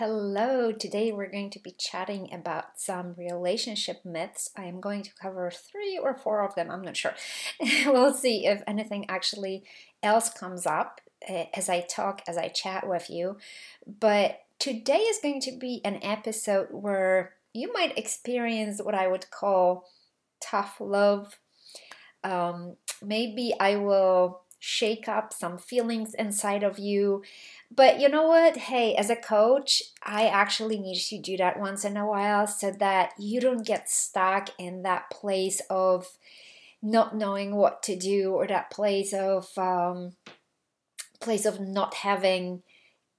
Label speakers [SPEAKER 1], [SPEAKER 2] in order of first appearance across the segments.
[SPEAKER 1] Hello, today we're going to be chatting about some relationship myths. I am going to cover three or four of them, I'm not sure. we'll see if anything actually else comes up eh, as I talk, as I chat with you. But today is going to be an episode where you might experience what I would call tough love. Um, maybe I will shake up some feelings inside of you. But you know what? Hey, as a coach, I actually need to do that once in a while so that you don't get stuck in that place of not knowing what to do or that place of um, place of not having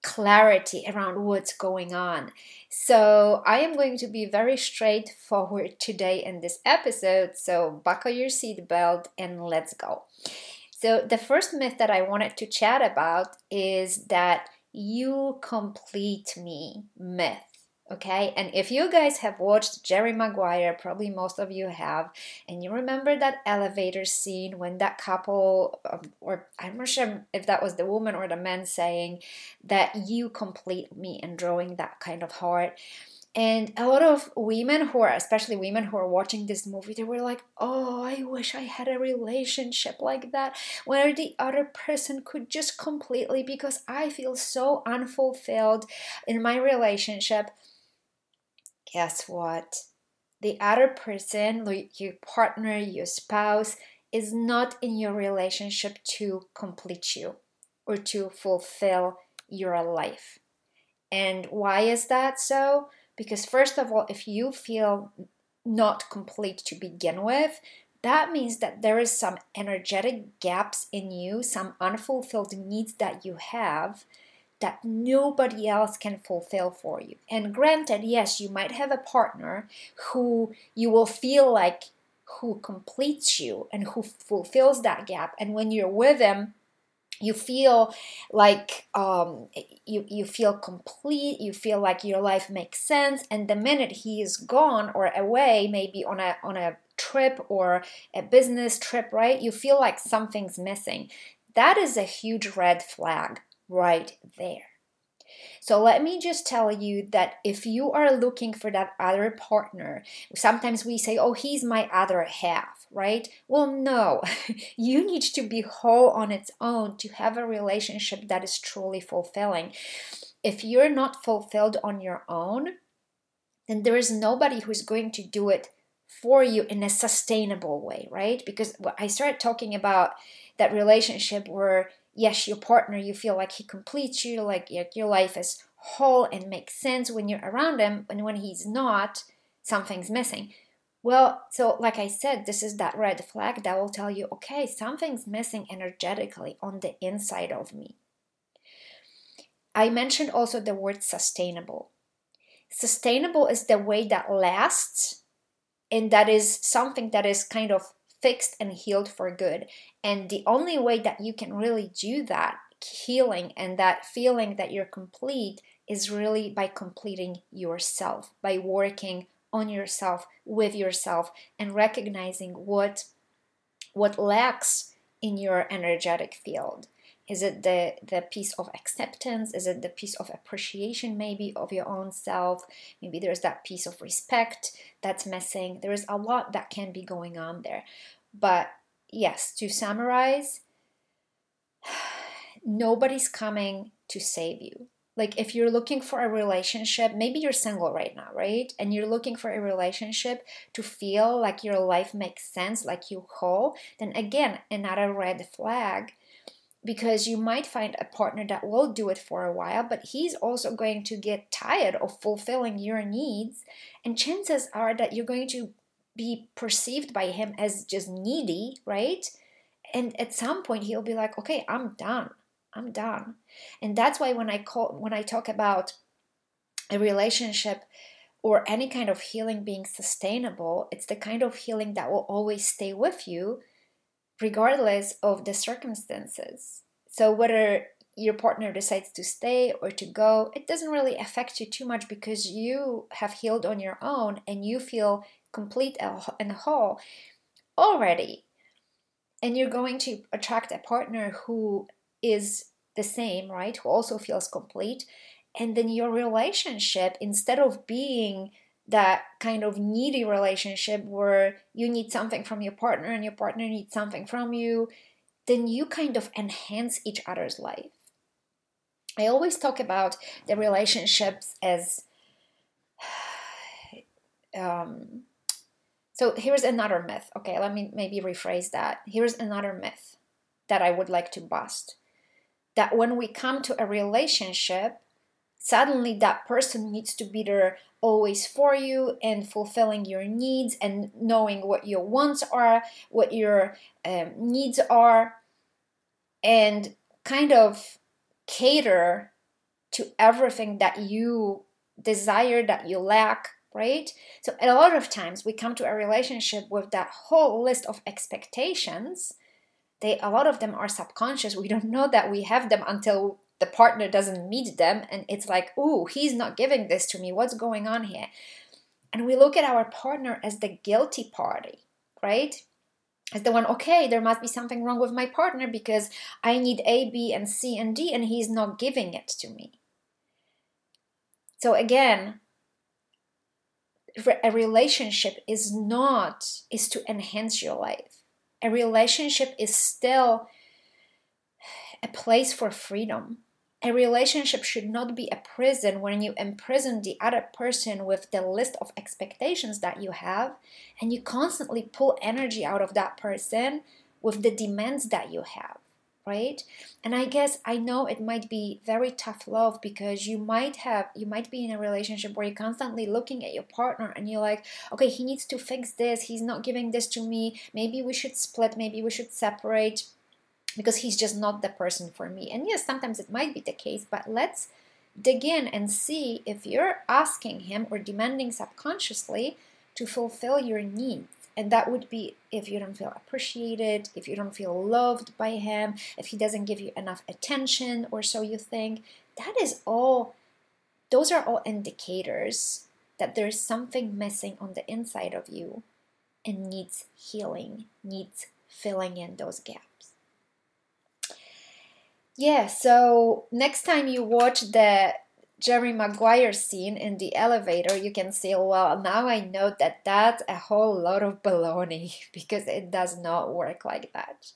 [SPEAKER 1] clarity around what's going on. So, I am going to be very straightforward today in this episode. So, buckle your seatbelt and let's go. So, the first myth that I wanted to chat about is that you complete me myth. Okay, and if you guys have watched Jerry Maguire, probably most of you have, and you remember that elevator scene when that couple, um, or I'm not sure if that was the woman or the man saying that you complete me and drawing that kind of heart. And a lot of women who are, especially women who are watching this movie, they were like, oh, I wish I had a relationship like that where the other person could just completely, because I feel so unfulfilled in my relationship. Guess what? The other person, your partner, your spouse, is not in your relationship to complete you or to fulfill your life. And why is that so? Because, first of all, if you feel not complete to begin with, that means that there is some energetic gaps in you, some unfulfilled needs that you have that nobody else can fulfill for you. And granted, yes, you might have a partner who you will feel like who completes you and who fulfills that gap. And when you're with them, you feel like um, you, you feel complete you feel like your life makes sense and the minute he is gone or away maybe on a on a trip or a business trip right you feel like something's missing. That is a huge red flag right there so let me just tell you that if you are looking for that other partner, sometimes we say, oh, he's my other half, right? Well, no, you need to be whole on its own to have a relationship that is truly fulfilling. If you're not fulfilled on your own, then there is nobody who's going to do it for you in a sustainable way, right? Because I started talking about that relationship where yes, your partner, you feel like he completes you, like your life is whole and makes sense when you're around him, and when he's not, something's missing. Well, so like I said, this is that red flag that will tell you, okay, something's missing energetically on the inside of me. I mentioned also the word sustainable. Sustainable is the way that lasts, and that is something that is kind of fixed and healed for good. And the only way that you can really do that healing and that feeling that you're complete is really by completing yourself, by working on yourself with yourself and recognizing what what lacks in your energetic field. Is it the, the piece of acceptance? Is it the piece of appreciation, maybe, of your own self? Maybe there's that piece of respect that's missing. There is a lot that can be going on there. But yes, to summarize, nobody's coming to save you. Like, if you're looking for a relationship, maybe you're single right now, right? And you're looking for a relationship to feel like your life makes sense, like you whole, then again, another red flag because you might find a partner that will do it for a while, but he's also going to get tired of fulfilling your needs. And chances are that you're going to be perceived by him as just needy, right? And at some point he'll be like, "Okay, I'm done. I'm done." And that's why when I call when I talk about a relationship or any kind of healing being sustainable, it's the kind of healing that will always stay with you regardless of the circumstances. So, whether your partner decides to stay or to go, it doesn't really affect you too much because you have healed on your own and you feel complete and whole already. And you're going to attract a partner who is the same, right? Who also feels complete. and then your relationship instead of being that kind of needy relationship where you need something from your partner and your partner needs something from you then you kind of enhance each other's life. I always talk about the relationships as um, so here's another myth. Okay let me maybe rephrase that. Here's another myth that i would like to bust. That when we come to a relationship suddenly that person needs to be there always for you and fulfilling your needs and knowing what your wants are, what your um, needs are, and kind of cater to everything that you desire, that you lack, right? So, a lot of times we come to a relationship with that whole list of expectations. They, a lot of them are subconscious. We don't know that we have them until the partner doesn't meet them and it's like oh he's not giving this to me. What's going on here? And we look at our partner as the guilty party right? As the one okay there must be something wrong with my partner because i need a b and c and d and he's not giving it to me. So again a relationship is not is to enhance your life. A relationship is still a place for freedom a relationship should not be a prison when you imprison the other person with the list of expectations that you have and you constantly pull energy out of that person with the demands that you have right? And i guess i know it might be very tough love because you might have you might be in a relationship where you're constantly looking at your partner and you're like okay he needs to fix this. He's not giving this to me. Maybe we should split. Maybe we should separate because he's just not the person for me. And yes, sometimes it might be the case, but let's dig in and see if you're asking him or demanding subconsciously to fulfill your needs. And that would be if you don't feel appreciated, if you don't feel loved by him, if he doesn't give you enough attention, or so you think. That is all, those are all indicators that there's something missing on the inside of you and needs healing, needs filling in those gaps. Yeah, so next time you watch the Jerry Maguire scene in the elevator, you can say, well, now I know that that's a whole lot of baloney because it does not work like that.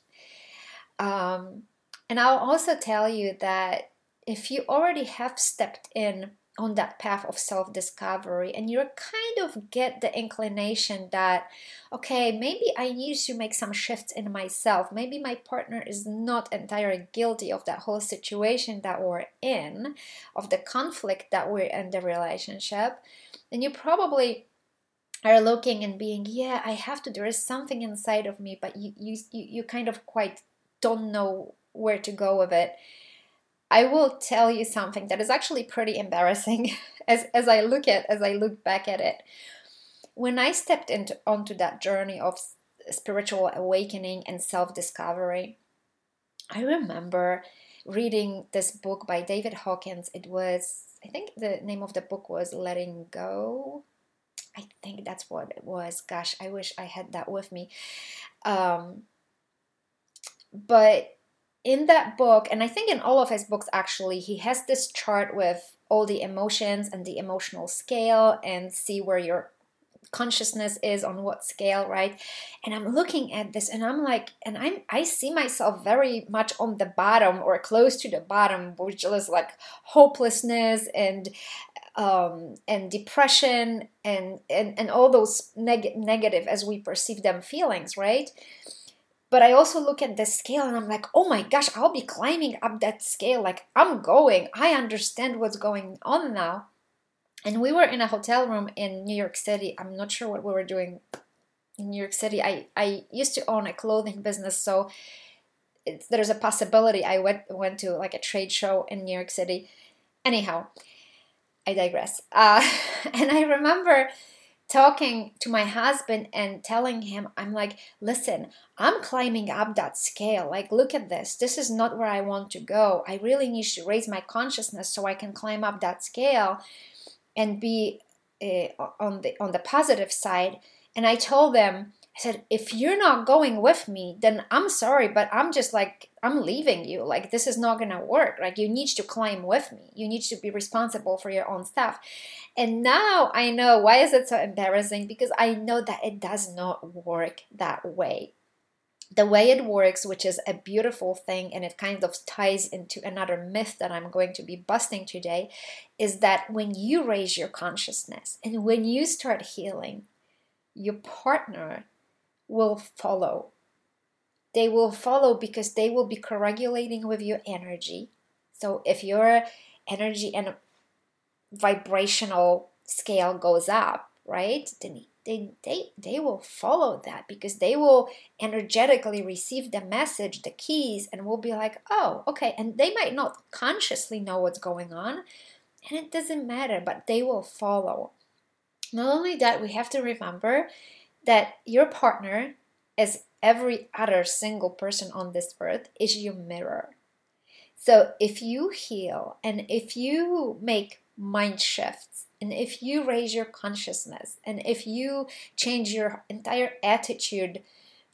[SPEAKER 1] Um, and I'll also tell you that if you already have stepped in on that path of self discovery and you kind of get the inclination that okay maybe i need to make some shifts in myself. Maybe my partner is not entirely guilty of that whole situation that we're in of the conflict that we're in the relationship. And you probably are looking and being yeah i have to there is something inside of me but you you you kind of quite don't know where to go with it I will tell you something that is actually pretty embarrassing as, as I look at as I look back at it. When I stepped into onto that journey of spiritual awakening and self-discovery, I remember reading this book by David Hawkins. It was I think the name of the book was Letting Go. I think that's what it was. Gosh, I wish I had that with me. Um, but in that book, and I think in all of his books actually, he has this chart with all the emotions and the emotional scale and see where your consciousness is on what scale right? And i'm looking at this and i'm like and i'm i see myself very much on the bottom or close to the bottom which is like hopelessness and um, and depression and, and and all those neg- negative as we perceive them feelings right but I also look at the scale and I'm like, oh my gosh, I'll be climbing up that scale. Like, I'm going. I understand what's going on now. And we were in a hotel room in New York City. I'm not sure what we were doing in New York City. I, I used to own a clothing business, so there's a possibility I went went to like a trade show in New York City. Anyhow, I digress. Uh, and I remember talking to my husband and telling him, I'm like, listen, I'm climbing up that scale. Like, look at this. This is not where I want to go. I really need to raise my consciousness so I can climb up that scale and be uh, on the on the positive side. And I told them I said, if you're not going with me, then I'm sorry, but I'm just like, I'm leaving you. Like, this is not going to work. Like, you need to climb with me. You need to be responsible for your own stuff. And now I know why is it so embarrassing? Because I know that it does not work that way. The way it works, which is a beautiful thing, and it kind of ties into another myth that I'm going to be busting today, is that when you raise your consciousness and when you start healing, your partner will follow. They will follow because they will be co-regulating with your energy. So if your energy and vibrational scale goes up, right? Then they, they, they will follow that because they will energetically receive the message, the keys, and will be like, oh, okay. And they might not consciously know what's going on, and it doesn't matter, but they will follow. Not only that, we have to remember that your partner, as every other single person on this earth, is your mirror. So if you heal and if you make mind shifts and if you raise your consciousness and if you change your entire attitude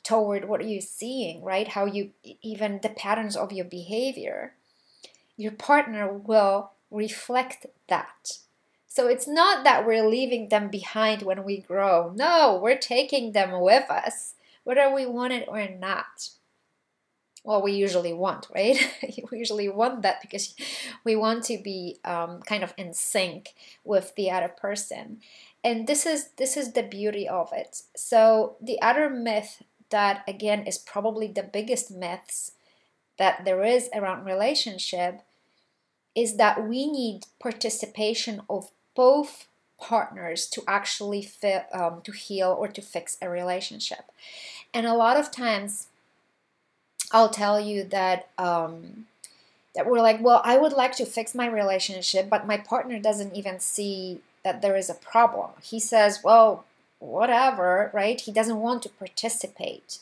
[SPEAKER 1] toward what you're seeing, right? How you even the patterns of your behavior, your partner will reflect that. So it's not that we're leaving them behind when we grow. No, we're taking them with us, whether we want it or not. Well, we usually want, right? we usually want that because we want to be um, kind of in sync with the other person. And this is this is the beauty of it. So the other myth that again is probably the biggest myths that there is around relationship is that we need participation of both partners to actually fi- um, to heal or to fix a relationship. And a lot of times i'll tell you that um, that we're like well i would like to fix my relationship but my partner doesn't even see that there is a problem. He says well whatever right? He doesn't want to participate.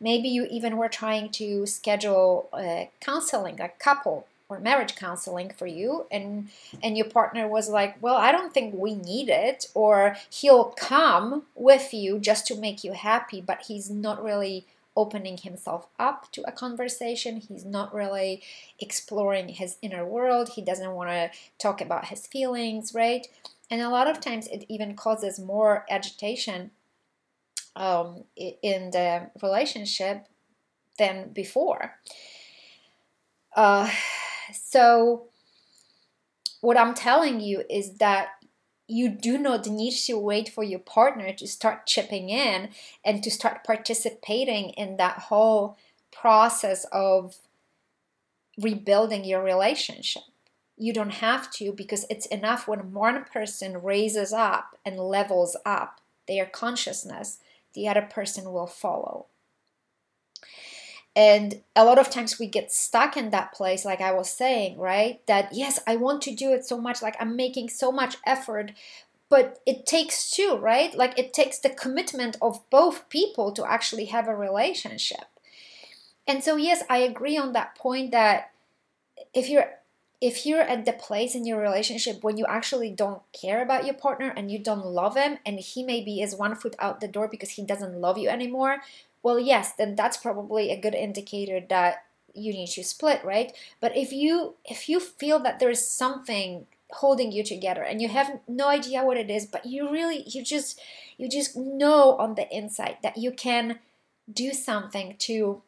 [SPEAKER 1] Maybe you even were trying to schedule a counseling a couple or marriage counseling for you and and your partner was like well i don't think we need it or he'll come with you just to make you happy but he's not really opening himself up to a conversation. He's not really exploring his inner world. He doesn't want to talk about his feelings right? And a lot of times it even causes more agitation um, in the relationship than before. Uh, so, what I'm telling you is that you do not need to wait for your partner to start chipping in and to start participating in that whole process of rebuilding your relationship. You don't have to because it's enough when one person raises up and levels up their consciousness, the other person will follow. And a lot of times we get stuck in that place, like I was saying, right? That yes, I want to do it so much, like I'm making so much effort, but it takes two, right? Like it takes the commitment of both people to actually have a relationship. And so, yes, I agree on that point that if you're if you're at the place in your relationship when you actually don't care about your partner and you don't love him and he maybe is one foot out the door because he doesn't love you anymore well, yes, then that's probably a good indicator that you need to split, right? But if you if you feel that there is something holding you together and you have no idea what it is, but you really you just you just know on the inside that you can do something to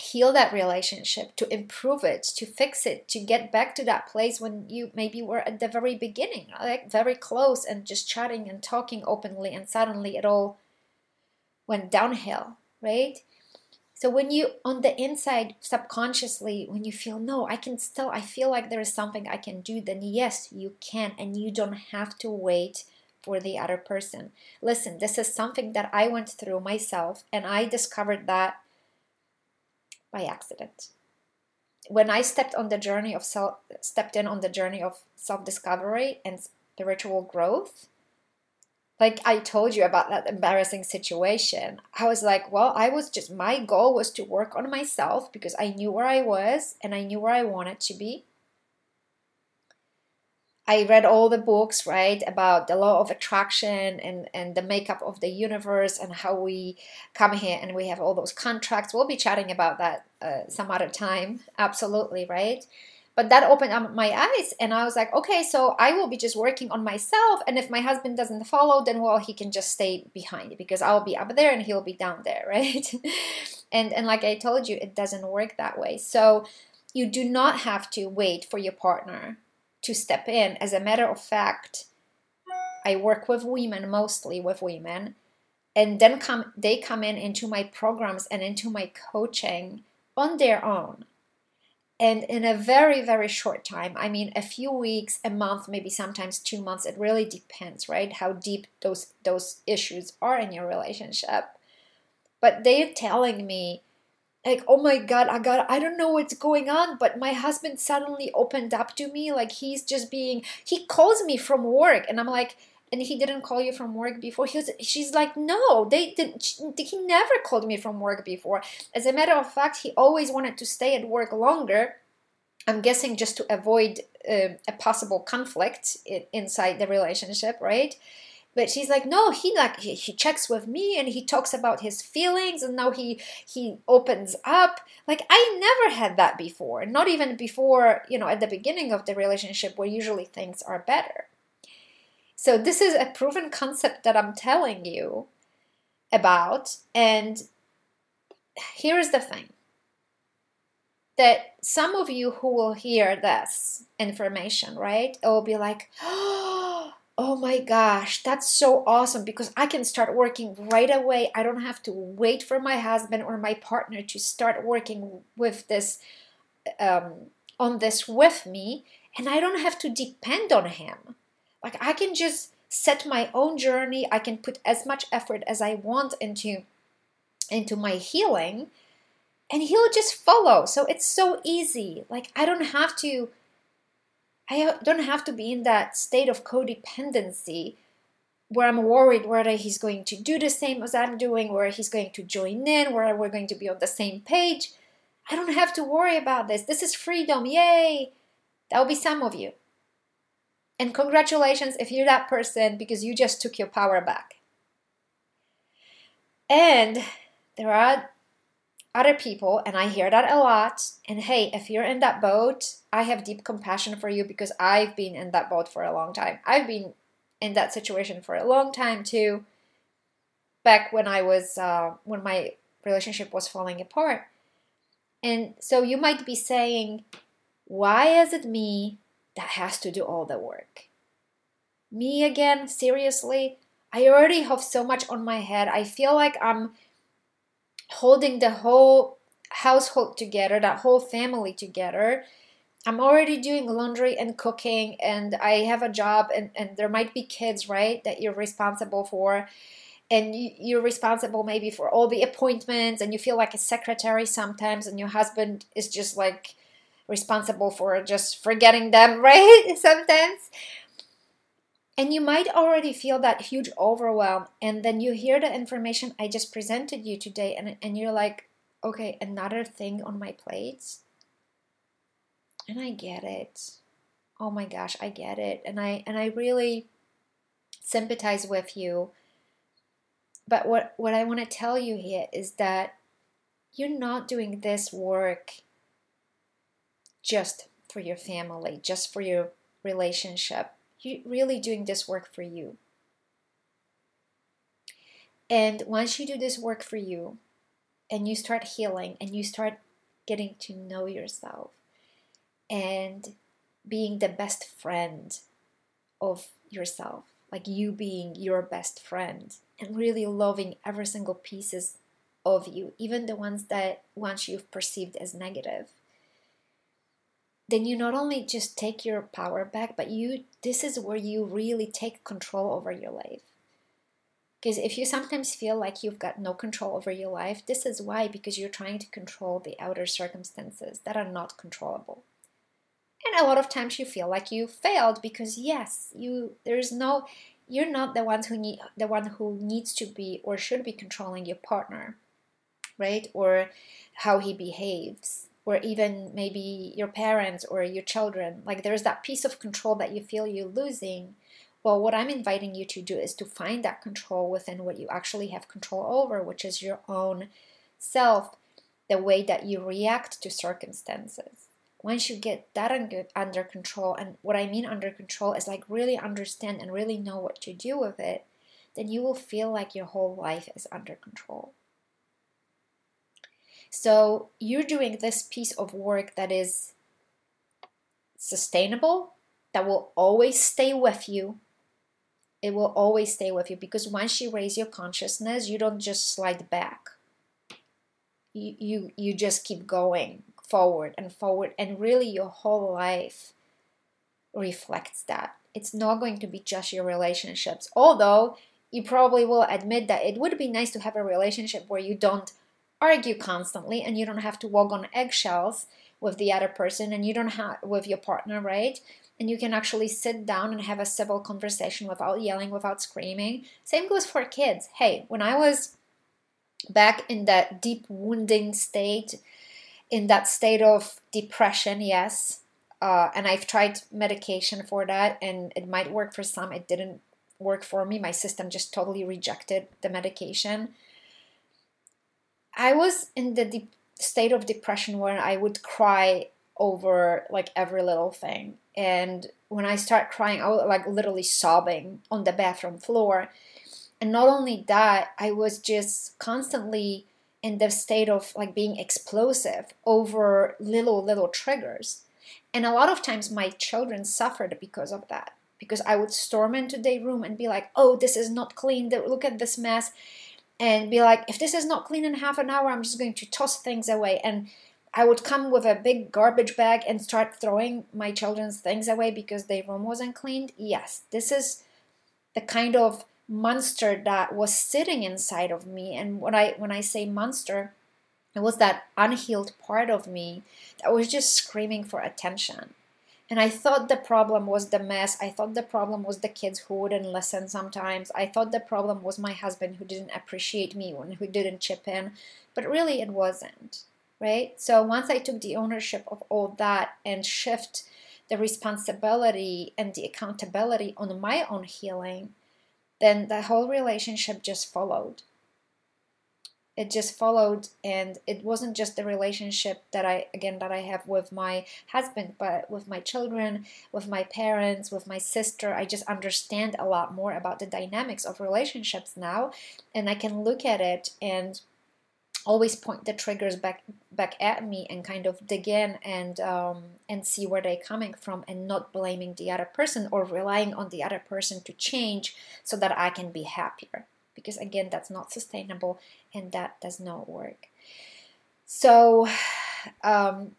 [SPEAKER 1] heal that relationship, to improve it, to fix it, to get back to that place when you maybe were at the very beginning, like very close and just chatting and talking openly, and suddenly it all went downhill right? So when you on the inside subconsciously when you feel no, I can still I feel like there is something I can do, then yes, you can and you don't have to wait for the other person. Listen, this is something that I went through myself and I discovered that by accident. When I stepped on the journey of self stepped in on the journey of self-discovery and spiritual growth, like I told you about that embarrassing situation, I was like, well, I was just, my goal was to work on myself because I knew where I was and I knew where I wanted to be. I read all the books, right, about the law of attraction and, and the makeup of the universe and how we come here and we have all those contracts. We'll be chatting about that uh, some other time. Absolutely, right? But that opened up my eyes, and I was like, okay, so I will be just working on myself. And if my husband doesn't follow, then well, he can just stay behind because I'll be up there and he'll be down there, right? and and like I told you, it doesn't work that way. So you do not have to wait for your partner to step in. As a matter of fact, I work with women, mostly with women, and then come they come in into my programs and into my coaching on their own. And in a very, very short time, I mean a few weeks, a month, maybe sometimes two months, it really depends, right? How deep those those issues are in your relationship. But they're telling me, like oh my god i got i don't know what's going on but my husband suddenly opened up to me like he's just being he calls me from work and i'm like and he didn't call you from work before? He was she's like no they did he never called me from work before. As a matter of fact he always wanted to stay at work longer i'm guessing just to avoid uh, a possible conflict inside the relationship right? But she's like no he like he, he checks with me and he talks about his feelings and now he he opens up. Like i never had that before not even before you know at the beginning of the relationship where usually things are better so this is a proven concept that i'm telling you about and here's the thing that some of you who will hear this information right it will be like oh oh my gosh, that's so awesome because I can start working right away. I don't have to wait for my husband or my partner to start working with this um, on this with me, and I don't have to depend on him. Like I can just set my own journey. I can put as much effort as I want into into my healing, and he'll just follow. So it's so easy. Like I don't have to I don't have to be in that state of codependency where I'm worried whether he's going to do the same as I'm doing, where he's going to join in, where we're going to be on the same page. I don't have to worry about this. This is freedom. Yay! That'll be some of you. And congratulations if you're that person because you just took your power back. And there are other people, and I hear that a lot. And hey, if you're in that boat, I have deep compassion for you because I've been in that boat for a long time. I've been in that situation for a long time too. Back when I was, uh, when my relationship was falling apart. And so you might be saying, why is it me that has to do all the work? Me again? Seriously? I already have so much on my head. I feel like I'm holding the whole household together, that whole family together. I'm already doing laundry and cooking, and I have a job, and, and there might be kids, right, that you're responsible for. And you're responsible maybe for all the appointments, and you feel like a secretary sometimes, and your husband is just like responsible for just forgetting them, right? Sometimes. And you might already feel that huge overwhelm, and then you hear the information I just presented you today, and, and you're like, okay, another thing on my plate. And I get it. Oh my gosh, I get it. And I and I really sympathize with you. But what, what I want to tell you here is that you're not doing this work just for your family, just for your relationship you're really doing this work for you. And once you do this work for you and you start healing and you start getting to know yourself and being the best friend of yourself, like you being your best friend and really loving every single pieces of you, even the ones that once you've perceived as negative then you not only just take your power back, but you this is where you really take control over your life. Because if you sometimes feel like you've got no control over your life, this is why because you're trying to control the outer circumstances that are not controllable. And a lot of times you feel like you failed because yes, you there's no you're not the ones who need the one who needs to be or should be controlling your partner, right? Or how he behaves or even maybe your parents or your children. Like there's that piece of control that you feel you're losing. Well, what I'm inviting you to do is to find that control within what you actually have control over, which is your own self, the way that you react to circumstances. Once you get that under control, and what I mean under control is like really understand and really know what to do with it, then you will feel like your whole life is under control. So you're doing this piece of work that is sustainable, that will always stay with you. It will always stay with you because once you raise your consciousness, you don't just slide back. You, you, you just keep going forward and forward, and really your whole life reflects that. It's not going to be just your relationships, although you probably will admit that it would be nice to have a relationship where you don't argue constantly and you don't have to walk on eggshells with the other person and you don't have with your partner, right? And you can actually sit down and have a civil conversation without yelling, without screaming. Same goes for kids. Hey, when I was back in that deep wounding state, in that state of depression, yes, uh, and I've tried medication for that, and it might work for some. It didn't work for me. My system just totally rejected the medication. I was in the state of depression where I would cry over like every little thing. And when I start crying, I was like literally sobbing on the bathroom floor. And not only that, I was just constantly in the state of like being explosive over little, little triggers. And a lot of times my children suffered because of that. Because I would storm into their room and be like, oh, this is not clean. Look at this mess and be like, if this is not clean in half an hour, I'm just going to toss things away. And I would come with a big garbage bag and start throwing my children's things away because their room wasn't cleaned. Yes, this is the kind of monster that was sitting inside of me. And when I when I say monster, it was that unhealed part of me that was just screaming for attention. And I thought the problem was the mess. I thought the problem was the kids who wouldn't listen sometimes. I thought the problem was my husband who didn't appreciate me and who didn't chip in. But really, it wasn't, right? So once I took the ownership of all that and shift the responsibility and the accountability on my own healing, then the whole relationship just followed it just followed and it wasn't just the relationship that i again that i have with my husband but with my children with my parents with my sister. I just understand a lot more about the dynamics of relationships now and i can look at it and always point the triggers back back at me and kind of dig in and um, and see where they're coming from and not blaming the other person or relying on the other person to change so that I can be happier because again that's not sustainable and that does not work. So um,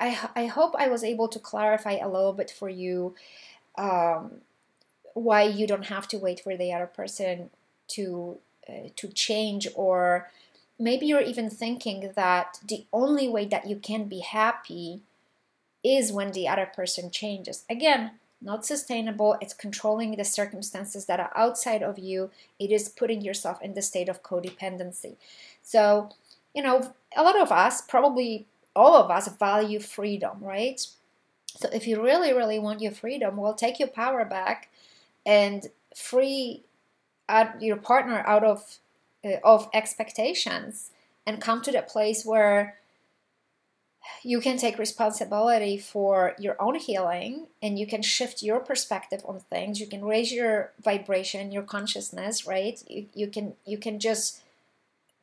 [SPEAKER 1] I, I hope i was able to clarify a little bit for you um, why you don't have to wait for the other person to uh, to change or maybe you're even thinking that the only way that you can be happy is when the other person changes. Again not sustainable. It's controlling the circumstances that are outside of you. It is putting yourself in the state of codependency. So, you know, a lot of us, probably all of us, value freedom, right? So, if you really, really want your freedom, well, take your power back and free your partner out of uh, of expectations and come to the place where you can take responsibility for your own healing and you can shift your perspective on things. You can raise your vibration your consciousness right? You, you can you can just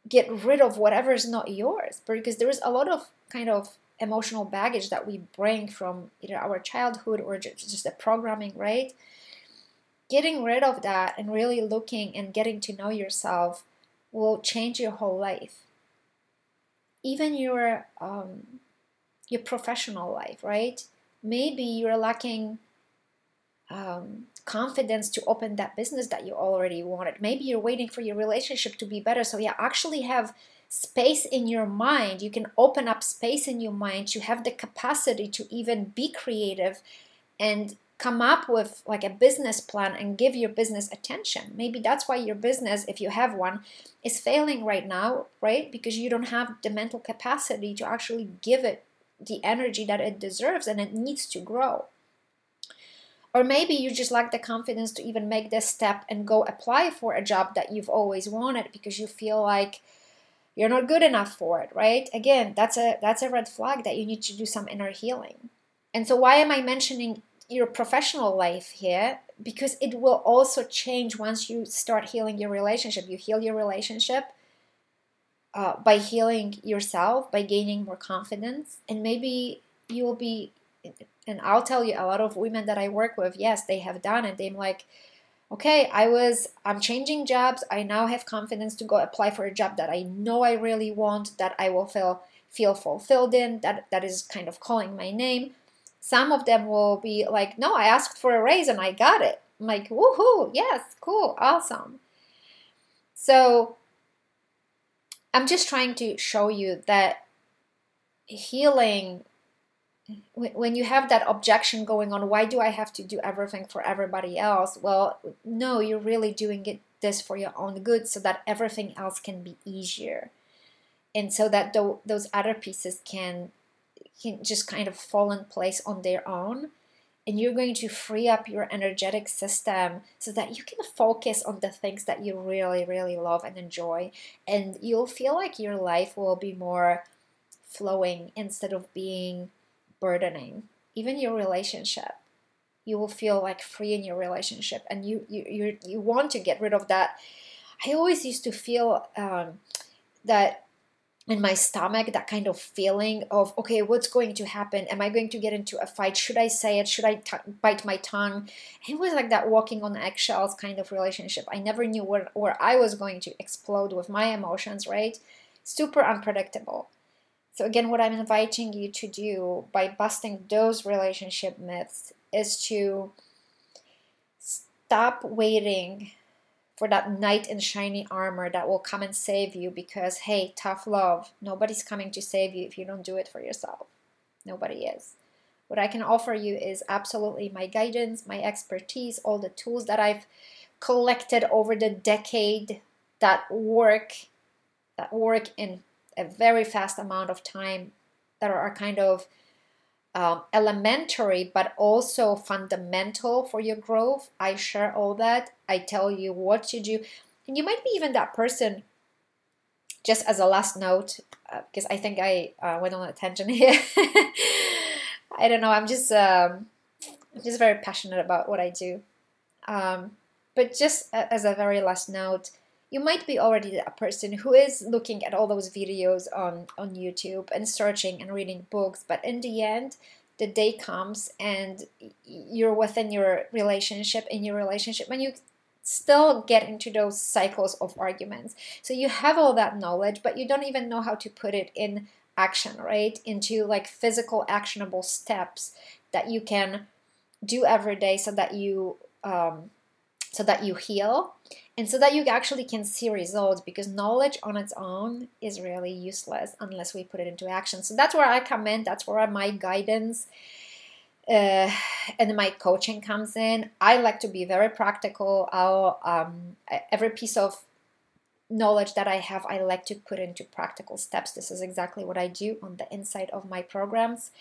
[SPEAKER 1] get rid of whatever is not yours because there is a lot of kind of emotional baggage that we bring from either our childhood or just the programming right? Getting rid of that and really looking and getting to know yourself will change your whole life. Even your um, your professional life, right? Maybe you're lacking um, confidence to open that business that you already wanted. Maybe you're waiting for your relationship to be better. So, yeah, actually have space in your mind. You can open up space in your mind to have the capacity to even be creative and come up with like a business plan and give your business attention. Maybe that's why your business, if you have one, is failing right now, right? Because you don't have the mental capacity to actually give it the energy that it deserves and it needs to grow. Or maybe you just lack the confidence to even make this step and go apply for a job that you've always wanted because you feel like you're not good enough for it, right? Again, that's a that's a red flag that you need to do some inner healing. And so why am I mentioning your professional life here? Because it will also change once you start healing your relationship. You heal your relationship uh, by healing yourself, by gaining more confidence, and maybe you will be and I'll tell you, a lot of women that I work with, yes, they have done it. They're like, okay, I was, I'm changing jobs. I now have confidence to go apply for a job that I know I really want, that I will feel feel fulfilled in, that that is kind of calling my name. Some of them will be like, no, I asked for a raise and I got it. I'm like, woohoo, yes, cool, awesome. So I'm just trying to show you that healing when you have that objection going on why do i have to do everything for everybody else? Well no you're really doing it this for your own good so that everything else can be easier. And so that th- those other pieces can can just kind of fall in place on their own and you're going to free up your energetic system so that you can focus on the things that you really really love and enjoy and you'll feel like your life will be more flowing instead of being burdening, even your relationship. You will feel like free in your relationship, and you you you, you want to get rid of that. I always used to feel um, that in my stomach that kind of feeling of okay what's going to happen? Am i going to get into a fight? Should i say it? Should I t- bite my tongue? It was like that walking on eggshells kind of relationship. I never knew where, where i was going to explode with my emotions right? Super unpredictable. So, again, what I'm inviting you to do by busting those relationship myths is to stop waiting for that knight in shiny armor that will come and save you because, hey, tough love, nobody's coming to save you if you don't do it for yourself. Nobody is. What I can offer you is absolutely my guidance, my expertise, all the tools that I've collected over the decade that work that work in a very fast amount of time that are kind of um, elementary but also fundamental for your growth. I share all that. I tell you what to do. And you might be even that person, just as a last note, uh, because I think I uh, went on a tangent here. I don't know. I'm just, um, just very passionate about what I do. Um, but just as a very last note, you might be already a person who is looking at all those videos on, on YouTube and searching and reading books, but in the end, the day comes and you're within your relationship, in your relationship, and you still get into those cycles of arguments. So you have all that knowledge, but you don't even know how to put it in action, right? Into like physical, actionable steps that you can do every day so that you um, so that you heal and so that you actually can see results because knowledge on its own is really useless unless we put it into action. So that's where i come in that's where my guidance uh, and my coaching comes in. I like to be very practical. I'll um, every piece of knowledge that i have i like to put into practical steps. This is exactly what i do on the inside of my programs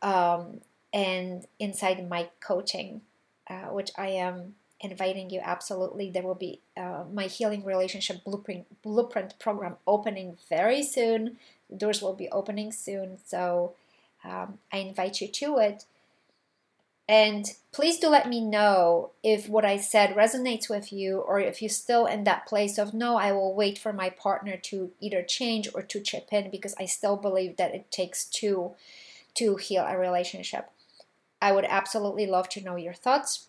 [SPEAKER 1] um, and inside my coaching uh, which i am inviting you absolutely. There will be uh, my healing relationship blueprint blueprint program opening very soon. Doors will be opening soon so um, i invite you to it. And please do let me know if what i said resonates with you or if you're still in that place of no i will wait for my partner to either change or to chip in because i still believe that it takes two to heal a relationship. I would absolutely love to know your thoughts